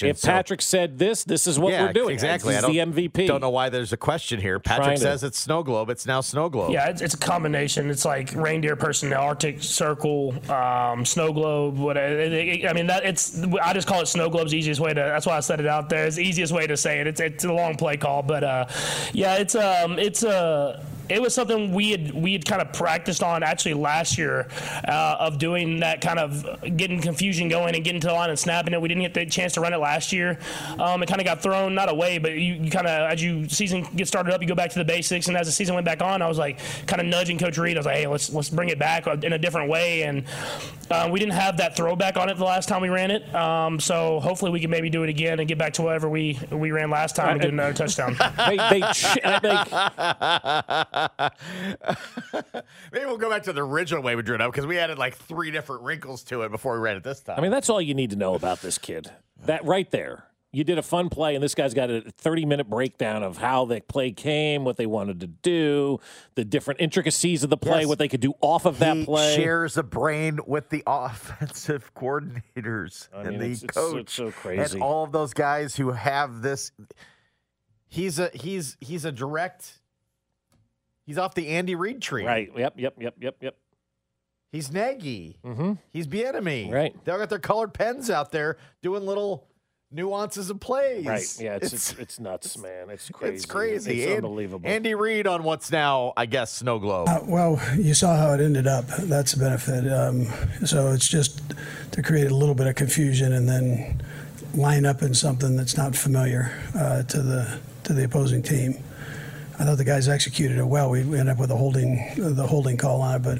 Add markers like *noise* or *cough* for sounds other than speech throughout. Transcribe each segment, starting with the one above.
If So- Patrick said this, this is what yeah, we're doing. Exactly. He's the don't, MVP. Don't know why there's a question here. Trying Patrick to- says it's snow globe. It's now snow globe. Yeah, it's, it's a combination. It's like reindeer personnel, Arctic Circle, um, snow globe. What I mean, that it's. I just call it snow globe's easiest way to. That's why I said it out there. It's the easiest way to say it. It's it's a long play call, but uh, yeah, it's um it's a. it was something we had we had kind of practiced on actually last year uh, of doing that kind of getting confusion going and getting to the line and snapping it. We didn't get the chance to run it last year. Um, it kind of got thrown not away, but you, you kind of as you season gets started up, you go back to the basics. And as the season went back on, I was like kind of nudging Coach Reid. I was like, hey, let's let's bring it back in a different way. And uh, we didn't have that throwback on it the last time we ran it. Um, so hopefully we can maybe do it again and get back to whatever we we ran last time and get another touchdown. they, they, ch- *laughs* Maybe we'll go back to the original way we drew it up because we added like three different wrinkles to it before we ran it this time. I mean, that's all you need to know about this kid. That right there. You did a fun play, and this guy's got a 30 minute breakdown of how the play came, what they wanted to do, the different intricacies of the play, Yes. what they could do off of that play. shares a brain with the *laughs* offensive coordinators I and mean, the it's- it's coach it's so crazy. and all of those guys who have this. He's a he's he's a direct. He's off the Andy Reid tree. Right. Yep. Yep. Yep. Yep. Yep. He's Nagy. Mm-hmm. He's Bieniemy. Right. They all got their colored pens out there doing little nuances of plays. Right. Yeah. It's it's, it's nuts, man. It's crazy. It's crazy. It's And- unbelievable. Andy Reid on what's now, I guess, Snow Globe. Uh, well, you saw how it ended up. That's the benefit. Um, so it's just to create a little bit of confusion and then line up in something that's not familiar uh, to the to the opposing team. I thought the guys executed it well. We ended up with a holding the holding call on it, but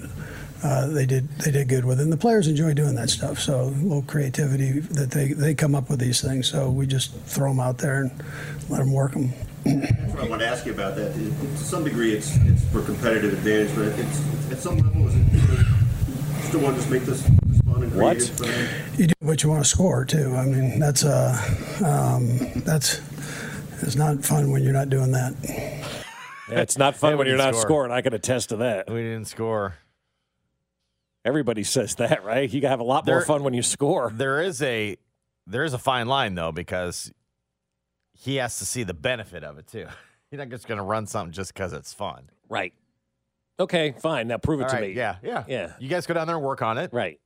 uh, they did they did good with it. And the players enjoy doing that stuff. So a little creativity that they they come up with these things. So we just throw them out there and let them work them. That's what I want to ask you about that. It- To some degree, it's it's for competitive advantage, but it's at some level, is it still want to just make this, this fun and What? creative? for you do what you want to score too. I mean, that's uh, um, that's it's not fun when you're not doing that. Yeah, *laughs* it's not fun when you're didn't score. scoring. I can attest to that. We didn't score. Everybody says that, right? You have a lot more fun when you score. There is a there is a fine line though because he has to see the benefit of it too. *laughs* He's not just going to run something just because it's fun. Right. Okay, fine. Now prove it All to right, me. Yeah, yeah, Yeah. You guys go down there and work on it, Right.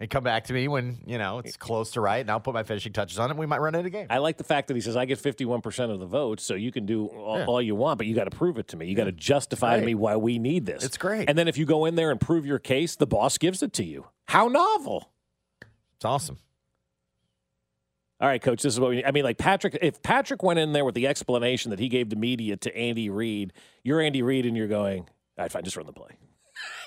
And come back to me when you know it's close to right, and I'll put my finishing touches on it. and We might run it again. I like the fact that he says I get 51% of the votes, so you can do all, Yeah. all you want, but you got to prove it to me. You got to justify to me why we need this. It's great. And then if you go in there and prove your case, the boss gives it to you. How novel. It's awesome. All right, coach, this is what we need. I mean, like Patrick, if Patrick went in there with the explanation that he gave the media to Andy Reid, you're Andy Reid and you're going, all right, fine, just run the play.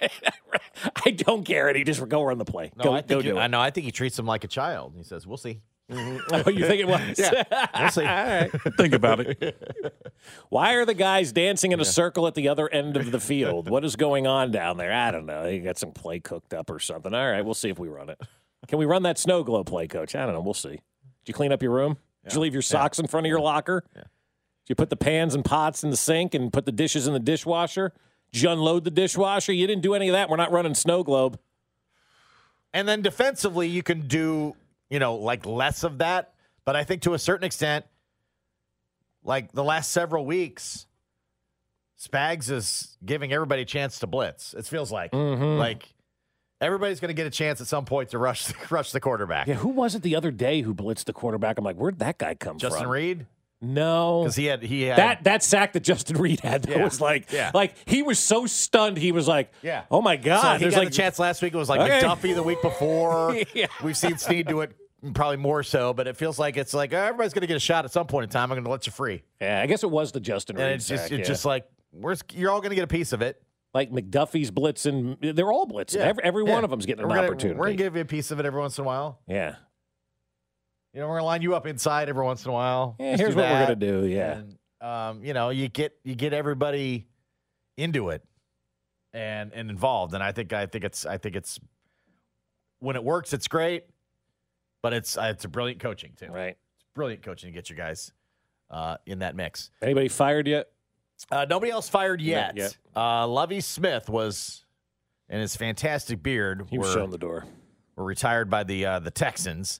*laughs* I don't care, And he Just go run the play. No, go, I go think do you- I know. I think he treats him like a child. He says, "We'll see." Mm-hmm. Oh, you think it was? *laughs* Yeah, we'll see. All right. *laughs* Think about it. Why are the guys dancing in a circle at the other end of the field? What is going on down there? I don't know. They got some play cooked up or something. All right, we'll see if we run it. Can we run that snow globe play, coach? I don't know. We'll see. Did you clean up your room? Did you leave your socks in front of your locker? Did you put the pans and pots in the sink and put the dishes in the dishwasher? Did you unload the dishwasher? You didn't do any of that. We're not running snow globe. And then defensively, you can do, you know, like less of that. But I think to a certain extent, like the last several weeks, Spags is giving everybody a chance to blitz. It feels like. Mhm. Like Everybody's going to get a chance at some point to rush *laughs* rush the quarterback. Yeah, who was it the other day who blitzed the quarterback? I'm like, where'd that guy come Justin from? Justin Reid, No, because he had he had that that sack that Justin Reid had that Yeah. was like, Yeah. like he was so stunned. He was like, Yeah. oh my god, So he like a chance last week. It was like Okay. McDuffie the week before. *laughs* Yeah. We've seen Sneed do it probably more so, but it feels like it's like oh, everybody's going to get a shot at some point in time. I'm going to let you free, Yeah, I guess it was the Justin and Reed it's just sack, it's yeah. just like you're all going to get a piece of it. like McDuffie's blitzing. They're all blitzing. Every, every Yeah. one of them's getting an we're gonna, opportunity. We're going to give you a piece of it every once in a while. yeah. You know, we're going to line you up inside every once in a while. Yeah, here's what we're gonna do, yeah. And, um, you know, you get you get everybody into it and and involved, and I think I think it's I think it's when it works, it's great, but it's uh, it's a brilliant coaching too. Right. It's brilliant coaching to get you guys uh, in that mix. Anybody fired yet? Uh, nobody else fired yet. Yet. Uh, Lovie Smith was, and his fantastic beard He was were, showing the door. were retired by the uh, the Texans.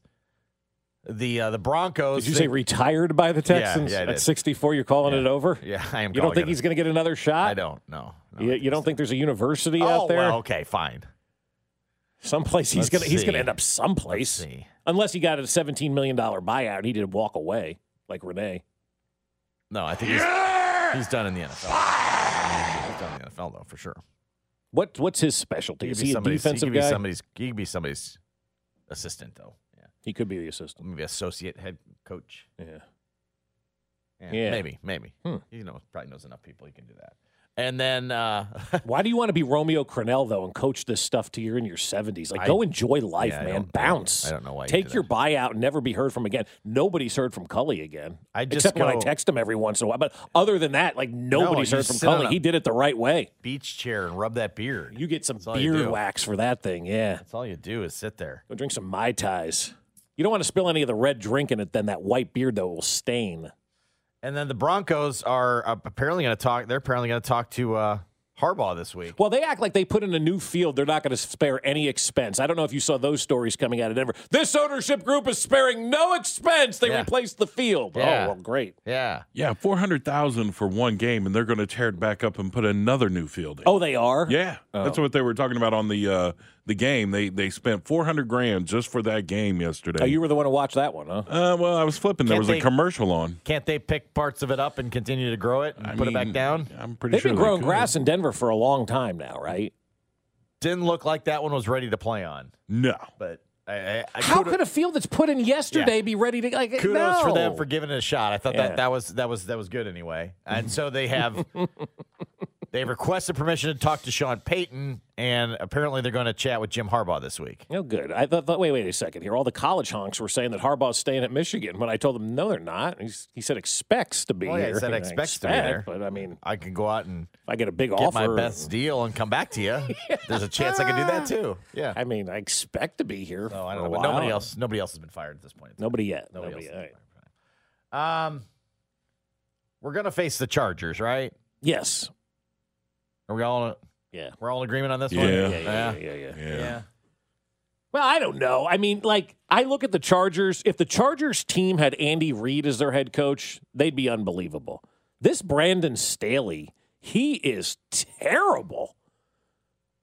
The uh, the Broncos. Did you say retired by the Texans yeah, I at 64? You're calling Yeah. it over? Yeah, I am. You don't think it. he's going to get another shot? I don't. No. no You, you don't think there's a university Oh, out there? well, okay, fine. Someplace he's Let's gonna he's gonna end up someplace. see. Unless he got a seventeen million dollar buyout and he did walk away like Renee. No, I think he's, he's done in the NFL. He's done in the NFL though, for sure. What what's his specialty? He Is could be he a somebody's- defensive he could guy? Be somebody's, he could be somebody's assistant though. He could be the assistant. maybe associate head coach. Yeah. Yeah, Yeah. maybe, maybe. Hmm. You know, probably knows enough people. He can do that. And then uh, *laughs* Why do you want to be Romeo Crennel though and coach this stuff till you're in your seventies? Like, I- go enjoy life, yeah, man. I don't- Bounce. I don't know why you Take your that. buyout and never be heard from again. Nobody's heard from Culley again. I just except when I text him every once in a while. But other than that, like nobody's you heard from Culley. He did it the right way. beach chair and rub that beard. You get some That's all you beard wax for that thing. Yeah. That's all you do is sit there. Go drink some Mai Tais. You don't want to spill any of the red drink in it, then that white beard, though, will stain. And then the Broncos are uh, apparently going to talk. They're apparently going to talk to uh, Harbaugh this week. Well, they act like they put in a new field. They're not going to spare any expense. I don't know if you saw those stories coming out of Denver. This ownership group is sparing no expense. They Yeah. replaced the field. Yeah. Oh, well, great. Yeah. Yeah, four hundred thousand for one game, and they're going to tear it back up and put another new field in. Oh, they are? yeah, that's what they were talking about on the uh, the game. They they spent four hundred grand just for that game yesterday. Oh, you were the one who watched that one, huh? Uh, well, I was flipping. There Can't was they- a commercial on. Can't they pick parts of it up and continue to grow it and I put it back down? I'm pretty sure. They've been growing could. grass in Denver for a long time now, right? Didn't look like that one was ready to play on. No, But I, I, I How could a field that's put in yesterday be ready to like? kudos for them for giving it a shot. I thought Yeah. that that was that was that was good anyway. And so they have *laughs* they requested permission to talk to Sean Payton, and apparently they're going to chat with Jim Harbaugh this week. Oh, good. I thought, wait, wait a second here. All the college honks were saying that Harbaugh's staying at Michigan. but I told them, no, they're not. He's, he said expects to be Well, yeah, he said expects to be expect, there. But I mean, I can go out and if I get a big get offer, my best deal and come back to you. *laughs* There's a chance I can do that too. Yeah. I mean, I expect to be here. No, I don't know, but nobody else nobody else has been fired at this point. Nobody yet. Nobody Nobody, right. Um, we're gonna face the Chargers, right? Yes. Are we all Yeah. we're all in agreement on this Yeah. one? Yeah. Yeah. Yeah. Yeah. yeah. yeah. yeah. Well, I don't know. I mean, like, I look at the Chargers. If the Chargers team had Andy Reid as their head coach, they'd be unbelievable. This Brandon Staley, he is terrible.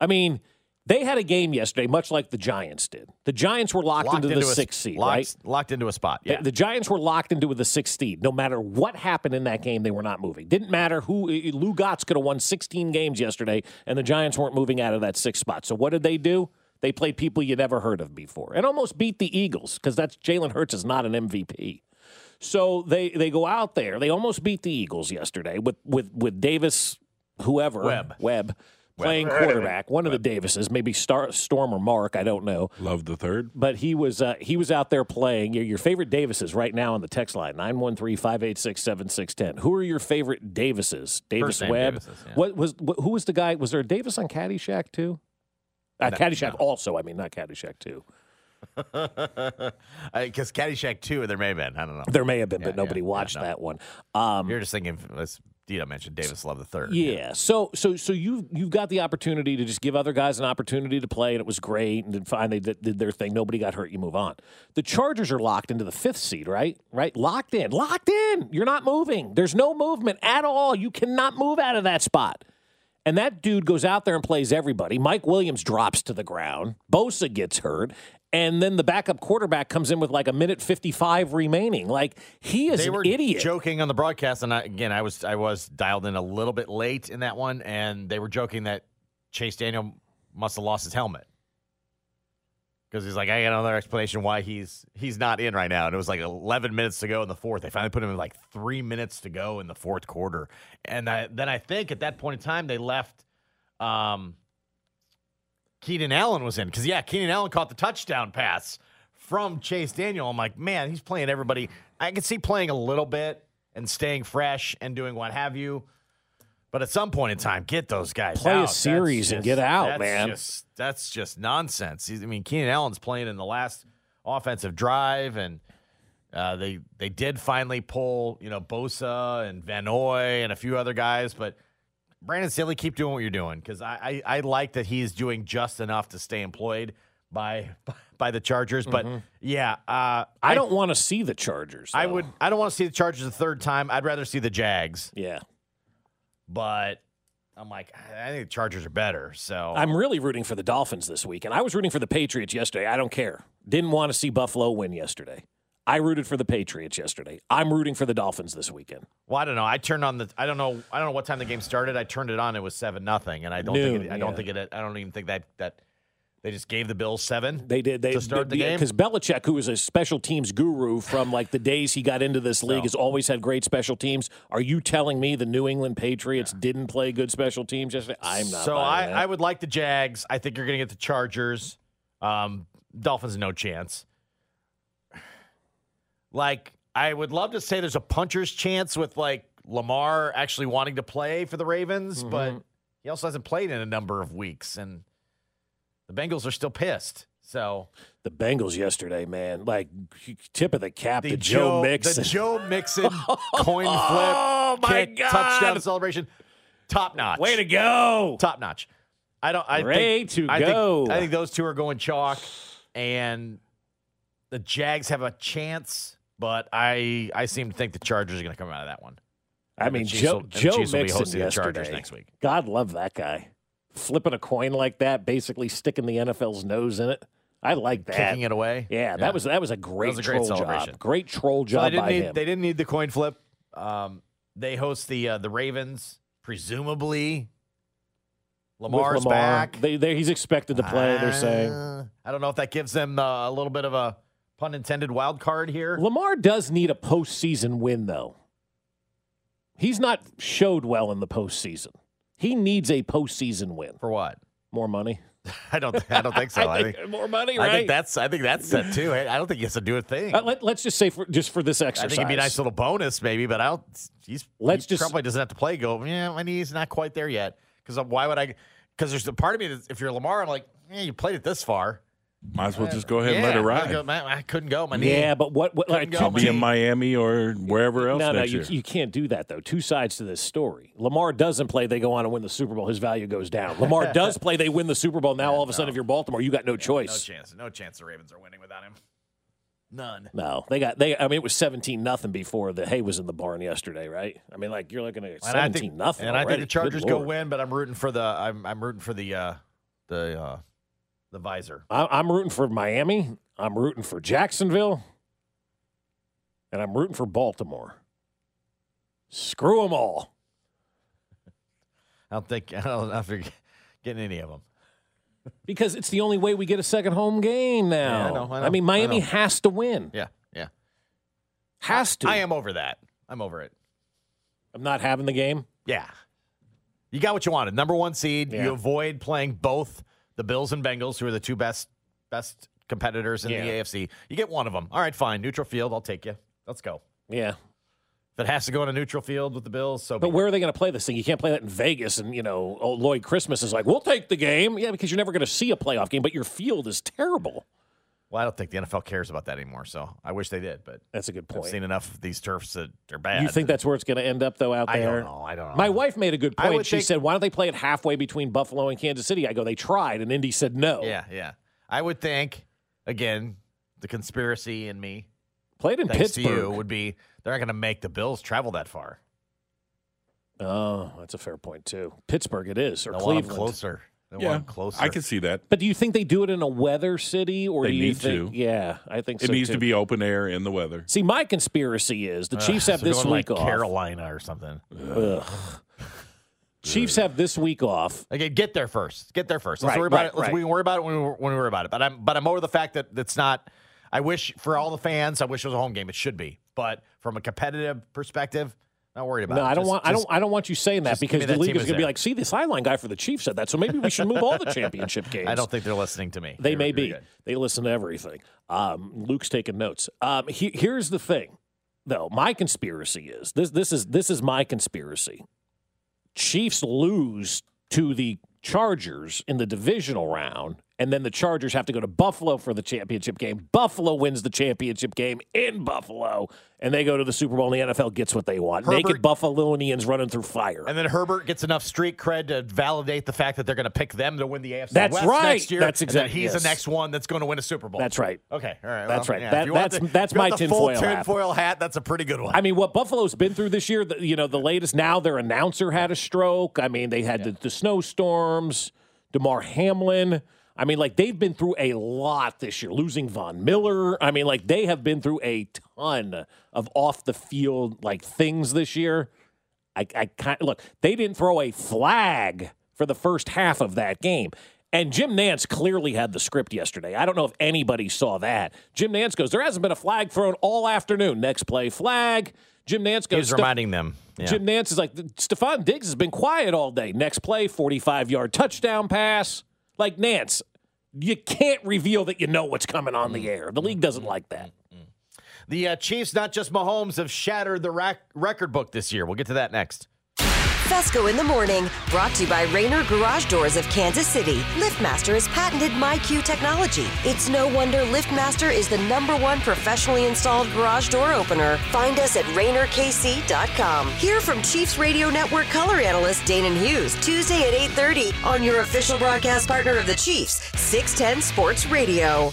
I mean, they had a game yesterday, much like the Giants did. The Giants were locked, into, the a, sixth seed, locked, right? Locked into a spot. The- Yeah. The, Giants were locked into the sixth seed. No matter what happened in that game, they were not moving. Didn't matter who. Lou Gotts could have won 16 games yesterday, and the Giants weren't moving out of that sixth spot. So what did they do? They played people you'd never heard of before, and almost beat the Eagles because that's Jalen Hurts is not an MVP. So they they go out there. They almost beat the Eagles yesterday with with with Davis, whoever Webb. Webb. Playing *laughs* quarterback, one of the Davises, maybe Star, Storm or Mark, I don't know Love the third. but he was uh, he was out there playing. Your, your favorite Davises right now on the text line 913-586-7610. Who are your favorite Davises? Davis First name Webb. Davises, yeah. What was what, who was the guy? Was there a Davis on Caddyshack too? Uh, Caddyshack also. I mean, not Caddyshack too. *laughs* Because Caddyshack 2, there may have been. I don't know. There may have been, but nobody yeah, watched yeah, no. that one. Um, You're just thinking, as Dito mentioned, Davis Love the third. Yeah. So so so you've you've got the opportunity to just give other guys an opportunity to play, and it was great. And then fine, they did, did their thing. Nobody got hurt. You move on. The Chargers are locked into the fifth seed, right? Right, locked in, locked in. You're not moving. There's no movement at all. You cannot move out of that spot. And that dude goes out there and plays everybody. Mike Williams drops to the ground. Bosa gets hurt. And then the backup quarterback comes in with like a minute 55 remaining. Like, he is they an idiot. joking on the broadcast, and I, again, I was I was dialed in a little bit late in that one, and they were joking that Chase Daniel must have lost his helmet because he's like, I got another explanation why he's he's not in right now. And it was like 11 minutes to go in the fourth. They finally put him in like three minutes to go in the fourth quarter, and I, then I think at that point in time they left. Um, Keenan Allen was in because yeah, Keenan Allen caught the touchdown pass from Chase Daniel. I'm like, man, he's playing everybody. I can see playing a little bit and staying fresh and doing what have you. But at some point in time, get those guys Play a out. That's series and get out, that's man. Just, that's just nonsense. I mean, Keenan Allen's playing in the last offensive drive, and uh, they they did finally pull you know Bosa and Van Noy and a few other guys, but Brandon Staley, keep doing what you're doing because I, I I like that he's doing just enough to stay employed by *laughs* by the Chargers. But yeah, uh, I don't want to see the Chargers. I would. I don't want to see the Chargers a third time. I'd rather see the Jags. Yeah. But I'm like, I think the Chargers are better. So I'm really rooting for the Dolphins this week, and I was rooting for the Patriots yesterday. I don't care. Didn't want to see Buffalo win yesterday. I rooted for the Patriots yesterday. I'm rooting for the Dolphins this weekend. well, I don't know. I turned on the. I don't know. I don't know what time the game started. I turned it on. It was seven nothing, and I don't think. It, I don't think it. I don't even think that that they just gave the Bills seven. They did. They to start the game. because Belichick, who is a special teams guru from like the days he got into this league, has always had great special teams. Are you telling me the New England Patriots didn't play good special teams yesterday? I'm not. So I, I would like the Jags. I think you're going to get the Chargers. Um, Dolphins, no chance. Like, I would love to say there's a puncher's chance with like Lamar actually wanting to play for the Ravens, Mm-hmm. but he also hasn't played in a number of weeks, and the Bengals are still pissed. So the Bengals yesterday, man. Like tip of the cap the to Joe, the Mixon. The Joe Mixon *laughs* coin flip, Oh, my kick, God. touchdown celebration, top notch. Way to go! top notch. I don't. I Way think, to I go. Think, I think those two are going chalk, and the Jags have a chance, but I I seem to think the Chargers are going to come out of that one. I mean, Joe, will- the Joe Chiefs will be Mixon hosting the yesterday. Chargers next week. God love that guy. Flipping a coin like that, basically sticking the NFL's nose in it. I like that. Kicking it away. Yeah, that was that was a great, was a great troll job. Great troll So job they didn't by need him. they didn't need the coin flip. Um, they host the uh, the Ravens, presumably. Lamar's Lamar. back. They, they, he's expected to play. they're saying Uh, I don't know if that gives them uh, a little bit of a pun intended wild card here. Lamar does need a postseason win, though. He's not showed well in the postseason. He needs a postseason win. For what? More money. *laughs* I don't. I don't think so. *laughs* I think, more money, Right? I think that's. I think that's it too. I I don't think he has to do a thing. Uh, let, us just say for just for this exercise. I think it'd be a nice little bonus, maybe. But I don't. He's. Let's he just- probably doesn't have to play. Go. Yeah, my knee's not quite there yet. Because why would I? Because there's a part of me that if you're Lamar, I'm like, yeah, you played it this far. Might as well just go ahead and let it I ride. go, man, I couldn't go. My knee. Yeah, but what? what like, Couldn't go. Be in Miami or wherever else no, no, next you, year. you can't do that though. Two sides to this story. Lamar doesn't play, they go on and win the Super Bowl. His value goes down. Lamar *laughs* does play, they win the Super Bowl. Now all of a sudden, if you're Baltimore, you got no No choice. chance. No chance the Ravens are winning without him. None. No, they got they. I mean, it was seventeen nothing before the hay was in the barn yesterday, right? I mean, like you're looking at And I seventeen think nothing. And I already. think the Chargers Good go Lord. win, but I'm rooting for the. I'm I'm rooting for the uh the uh the visor. I, I'm rooting for Miami. I'm rooting for Jacksonville, and I'm rooting for Baltimore. Screw them all. I don't think *laughs* I don't know getting any of them. Because it's the only way we get a second home game now. Yeah, I know, I know, mean, I Miami know. has to win. Yeah, yeah. Has to. I am over that. I'm over it. I'm not having the game. Yeah. You got what you wanted. Number one seed. Yeah. You avoid playing both the Bills and Bengals, who are the two best best competitors in Yeah. the AFC. You get one of them. All right, fine. Neutral field. I'll take you. Let's go. Yeah. If it has to go in a neutral field with the Bills, so. But where are they going to play this thing? You can't play that in Vegas. And, you know, Lloyd Christmas is like, we'll take the game. Yeah, because you're never going to see a playoff game, but your field is terrible. Well, I don't think the NFL cares about that anymore. So I wish they did, but That's a good point. I've seen enough of these turfs that they're bad. You think that's where it's going to end up, though, out I there? I don't know. I don't know. My wife made a good point. She think- said, why don't they play it halfway between Buffalo and Kansas City? I go, they tried, and Indy said no. Yeah, yeah. I would think again, the conspiracy in me, Play it in thanks to you, Pittsburgh. would be they're not going to make the Bills travel that far. Oh, that's a fair point too. Pittsburgh, it is, or They want 'em Cleveland. closer. They Yeah, want 'em closer. I can see that. But do you think they do it in a weather city, or They do you need think? to. Yeah, I think It so needs too. to be open air in the weather. See, my conspiracy is the Ugh, Chiefs have so this going week like off. Carolina or something. Ugh. Chiefs have this week off. Okay, get there first. Get there first. Let's Right, worry about right, it. Let's right. we can worry about it when we, when we worry about it. But I'm but I'm over the fact that it's not. I wish for all the fans. I wish it was a home game. It should be. But from a competitive perspective, not worried about No, it. I don't Just- want. I don't. I don't want you saying that because the that league is going to be like, "See, the sideline guy for the Chiefs said that, so maybe we should move all the championship *laughs* games." I don't think they're listening to me. They You're- may you're be. good. They listen to everything. Um, Luke's taking notes. Um, he, here's the thing, though. My conspiracy is this. This is this is my conspiracy. Chiefs lose to the Chargers in the divisional round, and then the Chargers have to go to Buffalo for the championship game. Buffalo wins the championship game in Buffalo, and they go to the Super Bowl. And the NFL gets what they want. Naked Herbert- Buffalonians running through fire. And then Herbert gets enough street cred to validate the fact that they're going to pick them to win the AFC That's West right. next year. That's exactly. he's yes. the next one that's going to win a Super Bowl. That's right. Okay, all right. That's well, right. yeah, That- if you want that's- the- that's if you want my tinfoil hat. tinfoil hat. That's a pretty good one. I mean, what Buffalo's been through this year, the, you know, the latest now their announcer had a stroke. I mean, they had the, the snowstorms, Damar Hamlin. I mean, like they've been through a lot this year, losing Von Miller. I mean, like they have been through a ton of off the field like things this year. I, I kind look, they didn't throw a flag for the first half of that game. And Jim Nantz clearly had the script yesterday. I don't know if anybody saw that. Jim Nantz goes, There hasn't been a flag thrown all afternoon. Next play, flag. Jim Nantz goes, he's "Steph- reminding them. Yeah. Jim Nantz is like, Stefon Diggs has been quiet all day. Next play, 45 yard touchdown pass. Like, Nantz, you can't reveal that you know what's coming on the mm. air. The league doesn't mm-hmm. like that. Mm-hmm. The uh, Chiefs, not just Mahomes, have shattered the rac- record book this year. We'll get to that next. Fescoe in the morning, brought to you by Rainer Garage Doors of Kansas City. LiftMaster has patented MyQ technology. It's no wonder LiftMaster is the number one professionally installed garage door opener. Find us at RainerKC.com. Hear from Chiefs Radio Network color analyst Danan Hughes Tuesday at 8:30 on your official broadcast partner of the Chiefs, 610 Sports Radio.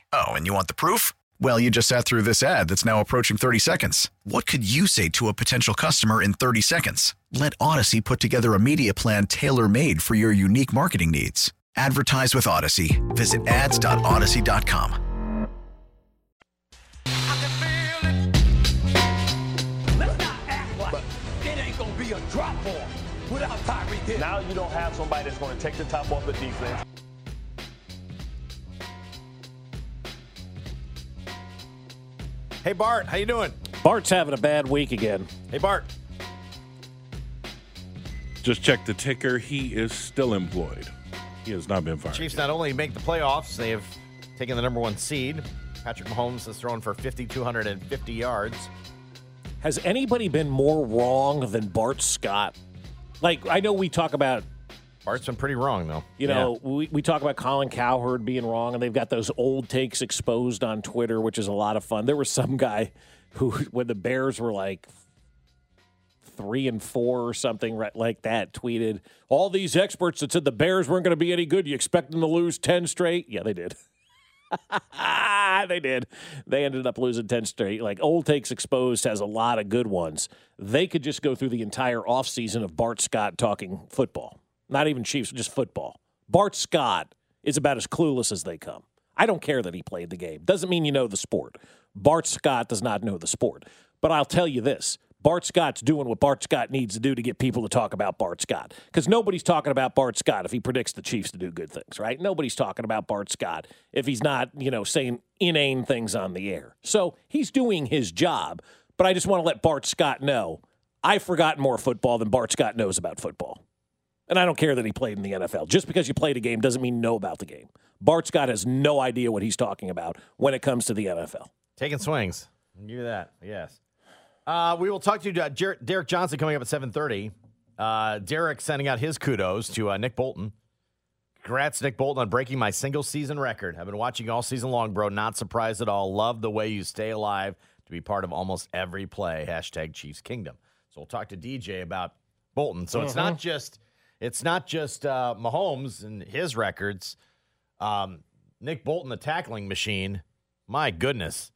Oh, and you want the proof? Well, you just sat through this ad that's now approaching 30 seconds. What could you say to a potential customer in 30 seconds? Let Audacy put together a media plan tailor made for your unique marketing needs. Advertise with Audacy. Visit ads.audacy.com. It ain't gonna be a drop ball without Tyreek Now you don't have somebody that's gonna take the top off the defense. Hey Bart, how you doing? Bart's having a bad week again. Hey Bart. Just check the ticker. He is still employed. He has not been fired. Chiefs not only make the playoffs, they have taken the number one seed. Patrick Mahomes has thrown for 5,250 yards. Has anybody been more wrong than Bart Scott? Like, I know we talk about, Bart's been pretty wrong, though. you know, we, we talk about Colin Cowherd being wrong, and they've got those old takes exposed on Twitter, which is a lot of fun. There was some guy who, *laughs* when the Bears were like three and four or something right like that, tweeted, All these experts that said the Bears weren't going to be any good, you expect them to lose 10 straight? Yeah, they did. *laughs* they did. They ended up losing 10 straight. Like Old Takes Exposed has a lot of good ones. They could just go through the entire offseason of Bart Scott talking football. Not even Chiefs, just football. Bart Scott is about as clueless as they come. I don't care that he played the game. Doesn't mean you know the sport. Bart Scott does not know the sport. But I'll tell you this Bart Scott's doing what Bart Scott needs to do to get people to talk about Bart Scott. Because nobody's talking about Bart Scott if he predicts the Chiefs to do good things, right? Nobody's talking about Bart Scott if he's not, you know, saying inane things on the air. So he's doing his job. But I just want to let Bart Scott know I've forgotten more football than Bart Scott knows about football. And I don't care that he played in the NFL. Just because you played a game doesn't mean you know about the game. Bart Scott has no idea what he's talking about when it comes to the NFL. Taking swings. I'll you that. Yes. Uh, we will talk to uh, Jer- Derek Johnson coming up at 7.30. Uh, Derek sending out his kudos to uh, Nick Bolton. Congrats, Nick Bolton, on breaking my single season record. I've been watching all season long, bro. Not surprised at all. Love the way you stay alive to be part of almost every play. Hashtag Chiefs Kingdom. So we'll talk to DJ about Bolton. So it's not just it's not just uh, Mahomes and his records. Um, Nick Bolton, the tackling machine. My goodness.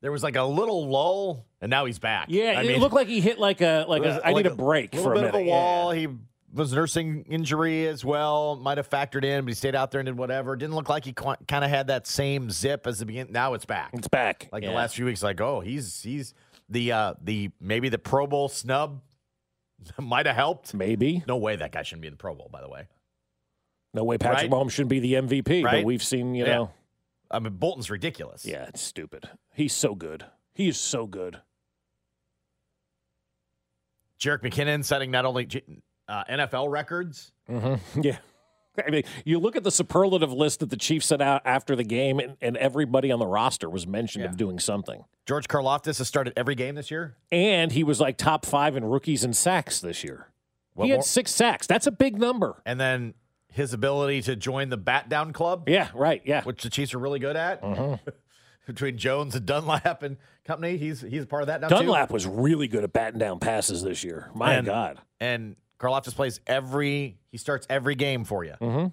There was like a little lull, and now he's back. Yeah, I it mean, looked like he hit like a like a. I like need a break little for a bit minute. of a wall. He was nursing injury as well. Might have factored in, but he stayed out there and did whatever. Didn't look like he qu- kind of had that same zip as the beginning. Now it's back. It's back. Like the last few weeks, like oh, he's he's the uh the maybe the Pro Bowl snub *laughs* might have helped. Maybe. No way that guy shouldn't be in the Pro Bowl. By the way, No way Patrick Right? Mahomes shouldn't be the MVP, Right? but we've seen, you Yeah. know. I mean Bolton's ridiculous. Yeah, it's stupid. He's so good. He is so good. Jerick McKinnon setting not only uh, NFL records. Mm-hmm. *laughs* Yeah. *laughs* I mean, you look at the superlative list that the Chiefs sent out after the game, and, and everybody on the roster was mentioned of doing something. George Karlaftis has started every game this year. And he was like top five in rookies and sacks this year. What he had six sacks. That's a big number. And then his ability to join the bat down club. Yeah, right. Yeah. Which the Chiefs are really good at. Mm-hmm. *laughs* Between Jones and Dunlap and company, he's he's part of that now Dunlap too. was really good at batting down passes this year. My And- God. And Karlaftis plays every he starts every game for you. Mm-hmm.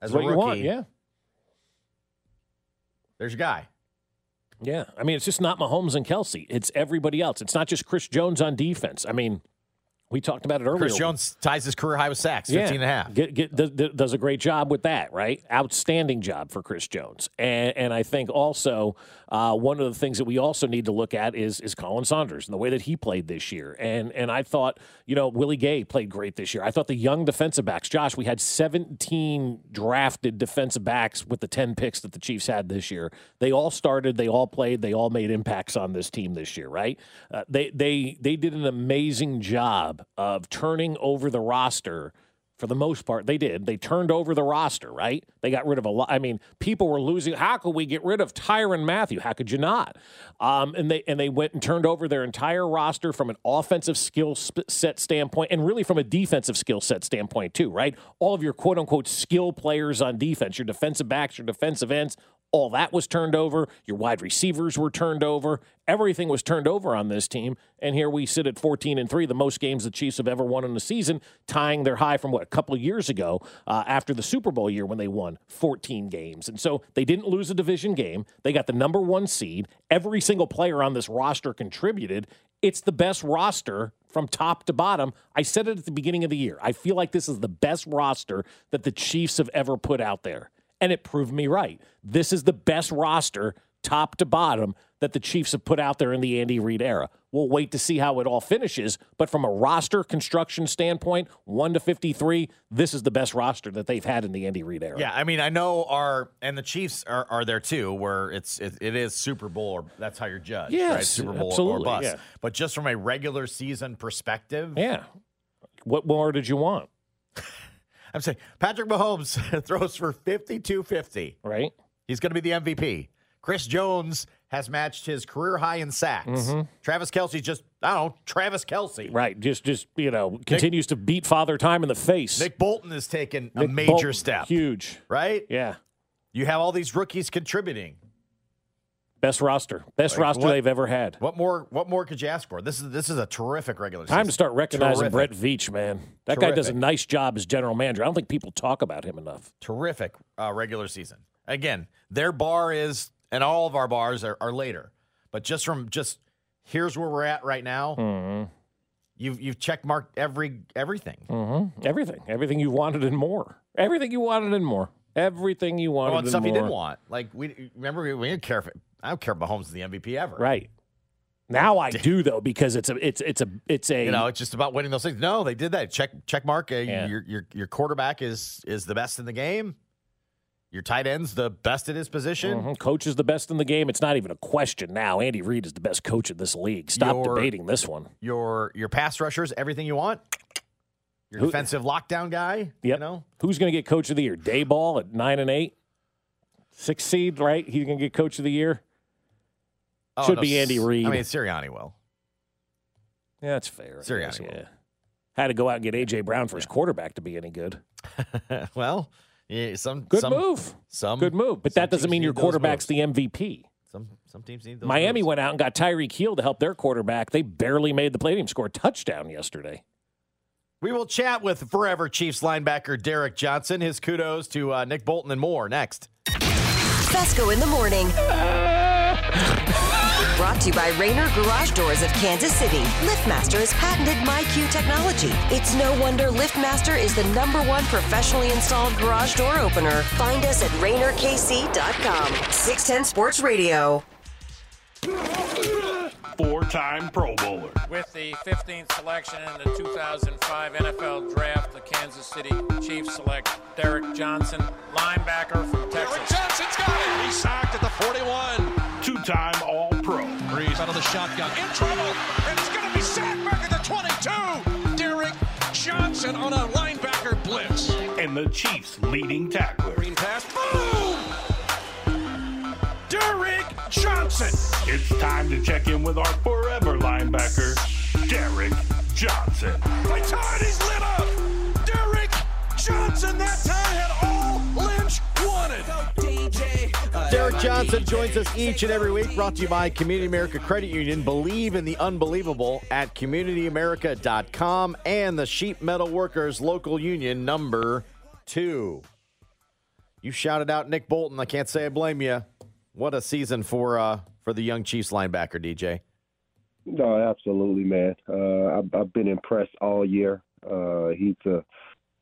As a what you rookie, want. Yeah. There's your guy. Yeah. I mean, it's just not Mahomes and Kelce. It's everybody else. It's not just Chris Jones on defense. I mean, we talked about it earlier. Chris Jones ties his career high with sacks, 15 and a half. Get, get, does, does a great job with that, right? Outstanding job for Chris Jones. And, and I think also uh, one of the things that we also need to look at is is Khalen Saunders and the way that he played this year. And and I thought, you know, Willie Gay played great this year. I thought the young defensive backs, Josh, we had 17 drafted defensive backs with the 10 picks that the Chiefs had this year. They all started, they all played, they all made impacts on this team this year, right? Uh, they they they did an amazing job of turning over the roster for the most part, they did. They turned over the roster, right? They got rid of a lot. I mean, people were losing. How could we get rid of Tyrann Mathieu? How could you not? Um, and they and they went and turned over their entire roster from an offensive skill set standpoint, and really from a defensive skill set standpoint too, right? All of your quote unquote skill players on defense, your defensive backs, your defensive ends, all that was turned over. Your wide receivers were turned over. Everything was turned over on this team. And here we sit at 14 and 3, the most games the Chiefs have ever won in the season, tying their high from what, a couple years ago uh, after the Super Bowl year when they won 14 games. And so they didn't lose a division game. They got the number one seed. Every single player on this roster contributed. It's the best roster from top to bottom. I said it at the beginning of the year. I feel like this is the best roster that the Chiefs have ever put out there and it proved me right. This is the best roster, top to bottom, that the Chiefs have put out there in the Andy Reid era. We'll wait to see how it all finishes, but from a roster construction standpoint, 1 to 53, this is the best roster that they've had in the Andy Reid era. Yeah, I mean, I know our and the Chiefs are, are there too, where it's it, it is Super Bowl or that's how you're judged, right? Yes, Super Bowl or absolutely, bust. yeah. But just from a regular season perspective, Yeah. What more did you want? *laughs* I'm saying Patrick Mahomes *laughs* throws for 52-50. Right. He's going to be the MVP. Chris Jones has matched his career high in sacks. Mhm. Travis Kelce just I don't know Travis Kelce. Right. Just, just you know, continues to beat Father Time in the face. Nick Bolton has taken a major Bolton, step. Huge. Right? Yeah. You have all these rookies contributing. Best roster. Best Like, roster what- they've ever had. What more? What more could you ask for? This is this is a terrific regular season. Time to start recognizing Terrific. Brett Veach, man. That guy does a nice job as general manager. I don't think people talk about him enough. Terrific uh, regular season. Again, their bar is, and all of our bars are, are later. But just from just here's where we're at right now. Mm-hmm. You've you've check marked every everything. Mm-hmm. Everything, everything you wanted and more. Everything you wanted and more. Everything you wanted Well, and stuff more. you didn't want. Like we remember we, we didn't care if I don't care if Mahomes is the MVP ever. Right. Now I do though because it's a it's it's a it's a You know, it's just about winning those things. No, they did that. Check check mark. Uh, Yeah. Your your your quarterback is is the best in the game. Your tight end's the best at his position. Mhm. Coach is the best in the game. It's not even a question now. Andy Reid is the best coach in this league. Stop Your- debating this one. Your your pass rushers, everything you want. Your Who- defensive lockdown guy. Yep. You know, Who's going to get coach of the year? Daboll at nine and eight, six seed, right? He's going to get coach of the year. Oh, Should no, be Andy Reid. I mean, Sirianni will. Yeah, that's fair. Sirianni guess, will. yeah. Had to go out and get AJ Brown for his quarterback to be any good. *laughs* well, yeah, some Good some, move. Some Good move. But that doesn't mean your quarterback's the MVP. Some some teams need those. Miami moves. went out and got Tyreek Hill to help their quarterback. They barely made the play. They score a touchdown yesterday. We will chat with forever Chiefs linebacker Derek Johnson. His kudos to uh, Nick Bolton and more next. Fescoe in the morning. *laughs* Brought to you by Rainer Garage Doors of Kansas City. LiftMaster has patented MyQ technology. It's no wonder LiftMaster is the number one professionally installed garage door opener. Find us at RainerKC.com. 610 Sports Radio. Four-time Pro Bowler. With the 15th selection in the 2005 NFL Draft, the Kansas City Chiefs select Derek Johnson, linebacker from Texas. Derek Johnson's got it. He's sacked at the 41. Two-time All-Pro. Brees out of the shotgun. In trouble. And he's going to be sacked back at the 22. Derek Johnson on a linebacker blitz. And the Chiefs' leading tackler. Green pass. Boom! Derek Johnson. It's time to check in with our forever linebacker, Derek Johnson. Vitality's lit up. Derek Johnson that time had all Lynch wanted. Derek Johnson joins us each and every week, brought to you by Community America Credit Union. Believe in the unbelievable at communityamerica.com and the Sheet Metal Workers Local Union number two. You shouted out Nick Bolton. I can't say I blame you. What a season for uh, for the young Chiefs linebacker, DJ. No, absolutely, man. Uh, I've, I've been impressed all year. Uh, he's a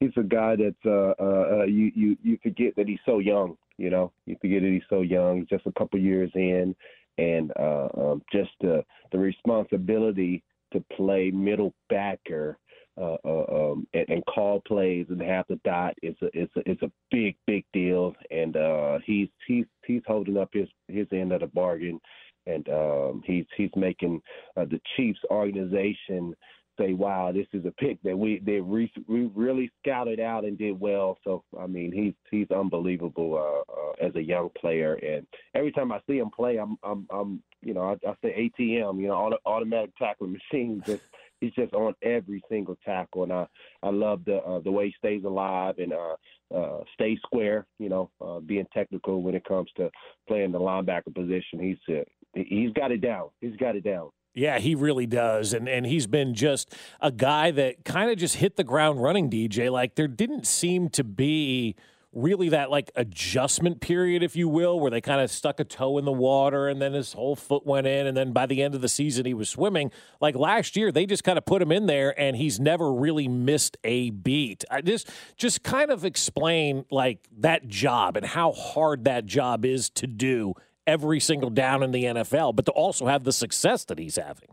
he's a guy that uh, uh, uh, you you you forget that he's so young. You know, you forget that he's so young. Just a couple years in, and uh, um, just the the responsibility to play middle backer uh, uh, um, and, and call plays and have the dot is a is a, is a big big deal. And uh, he's he's he's holding up his his end of the bargain and um, he's he's making uh, the Chiefs organization say, "Wow, this is a pick that we they re- we really scouted out and did well." So I mean, he's he's unbelievable as a young player, and every time I see him play, I'm I'm, I'm you know I, I say ATM, you know, auto, automatic tackling machine. Just he's just on every single tackle, and I I love the uh, the way he stays alive and uh, uh, stays square. You know, uh, being technical when it comes to playing the linebacker position. He's uh, he's got it down. He's got it down. Yeah, he really does. And and he's been just a guy that kind of just hit the ground running, DJ. Like there didn't seem to be really that like adjustment period, if you will, where they kind of stuck a toe in the water and then his whole foot went in. And then by the end of the season, he was swimming. Like last year, they just kind of put him in there and he's never really missed a beat. I just just kind of explain like that job and how hard that job is to do every single down in the NFL, but to also have the success that he's having.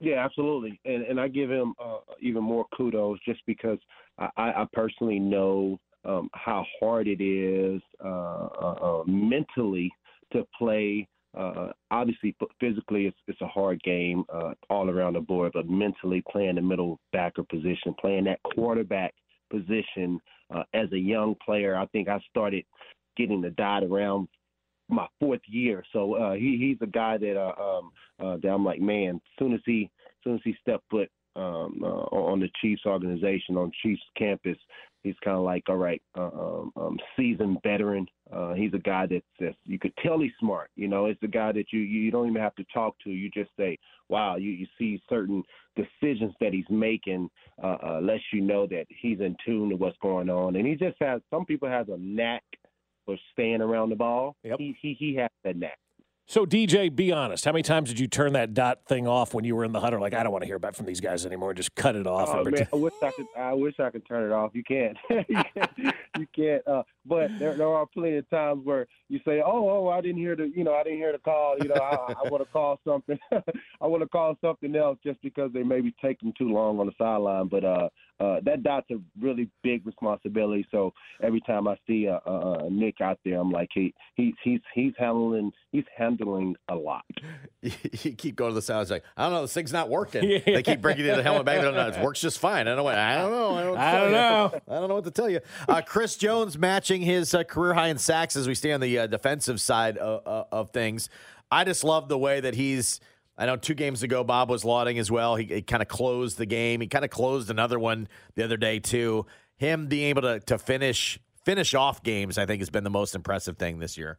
Yeah, absolutely, and and I give him uh, even more kudos just because I, I personally know um, how hard it is uh, uh, uh, mentally to play. Uh, obviously, physically, it's it's a hard game all around the board, but mentally playing the middle backer position, playing that quarterback position as a young player, I think I started getting the dot around my fourth year. So uh, he he's a guy that uh, um, uh, that I'm like, man. Soon as he soon as he stepped foot um, on the Chiefs organization on Chiefs campus, he's kind of like, all right, uh, um, um, seasoned veteran. Uh, he's a guy that's, that's you could tell he's smart. You know, it's a guy that you you don't even have to talk to. You just say, wow. You you see certain decisions that he's making, uh, uh, lets you know that he's in tune to what's going on, and he just has. Some people has a knack for staying around the ball. Yep. He he he has that knack. So DJ, be honest. How many times did you turn that dot thing off when you were in the huddle? Like, I don't want to hear back from these guys anymore. Just cut it off. Oh man, I wish I could. I wish I could turn it off. You can't. *laughs* you can't. You can't uh, but there, there are plenty of times where you say, "Oh, oh, I didn't hear the, you know, I didn't hear the call. You know, I, I want to call something. *laughs* I want to call something else just because they maybe taking too long on the sideline." But uh, uh, that dot's a really big responsibility. So every time I see uh, uh, Nick out there, I'm like, he he's he's he's handling he's handling a lot. *laughs* you keep going to the sound. It's like, I don't know, this thing's not working. *laughs* They keep bringing you the helmet back. No, no, it works just fine. I don't know. What, I don't know. I don't, I don't know. I don't know what to tell you. Uh, Chris Jones matching his uh, career high in sacks as we stay on the uh, defensive side of, uh, of things. I just love the way that he's. I know two games ago, Bob was lauding as well. He, he kind of closed the game. He kind of closed another one the other day too. Him being able to to finish finish off games, I think, has been the most impressive thing this year.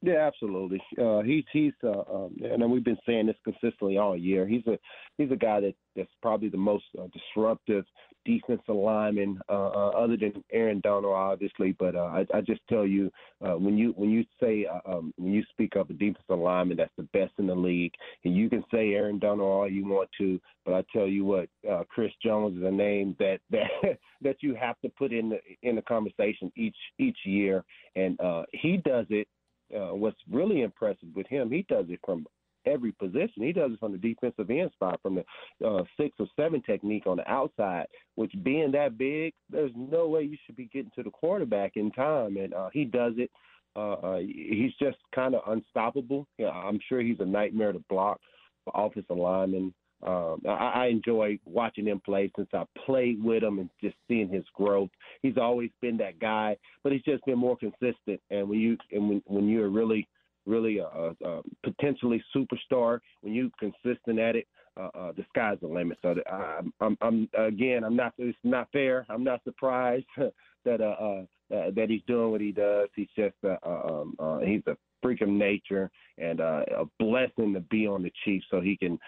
Yeah, absolutely. Uh, he's he's uh, um, and we've been saying this consistently all year. He's a he's a guy that that's probably the most uh, disruptive defensive lineman, uh, uh, other than Aaron Donald, obviously. But uh, I, I just tell you, uh, when you when you say uh, um, when you speak of a defensive lineman that's the best in the league, and you can say Aaron Donald all you want to, but I tell you what, uh, Chris Jones is a name that *laughs* that that you have to put in the in the conversation each each year, and uh, he does it uh, what's really impressive with him, he does it from every position. He does it from the defensive end spot, from the uh, six or seven technique on the outside. Which being that big, there's no way you should be getting to the quarterback in time, and uh, he does it. Uh, uh, he's just kind of unstoppable. Yeah, I'm sure he's a nightmare to block for offensive linemen. Um, I, I enjoy watching him play since I played with him and just seeing his growth. He's always been that guy, but he's just been more consistent. And when you and when when you're really really a, a, a potentially superstar, when you consistent at it, uh, uh, the sky's the limit. So that I'm, I'm, I'm again, I'm not. It's not fair. I'm not surprised *laughs* that uh, uh, uh, that he's doing what he does. He's just uh, um, uh, he's a freak of nature and uh, a blessing to be on the Chiefs so he can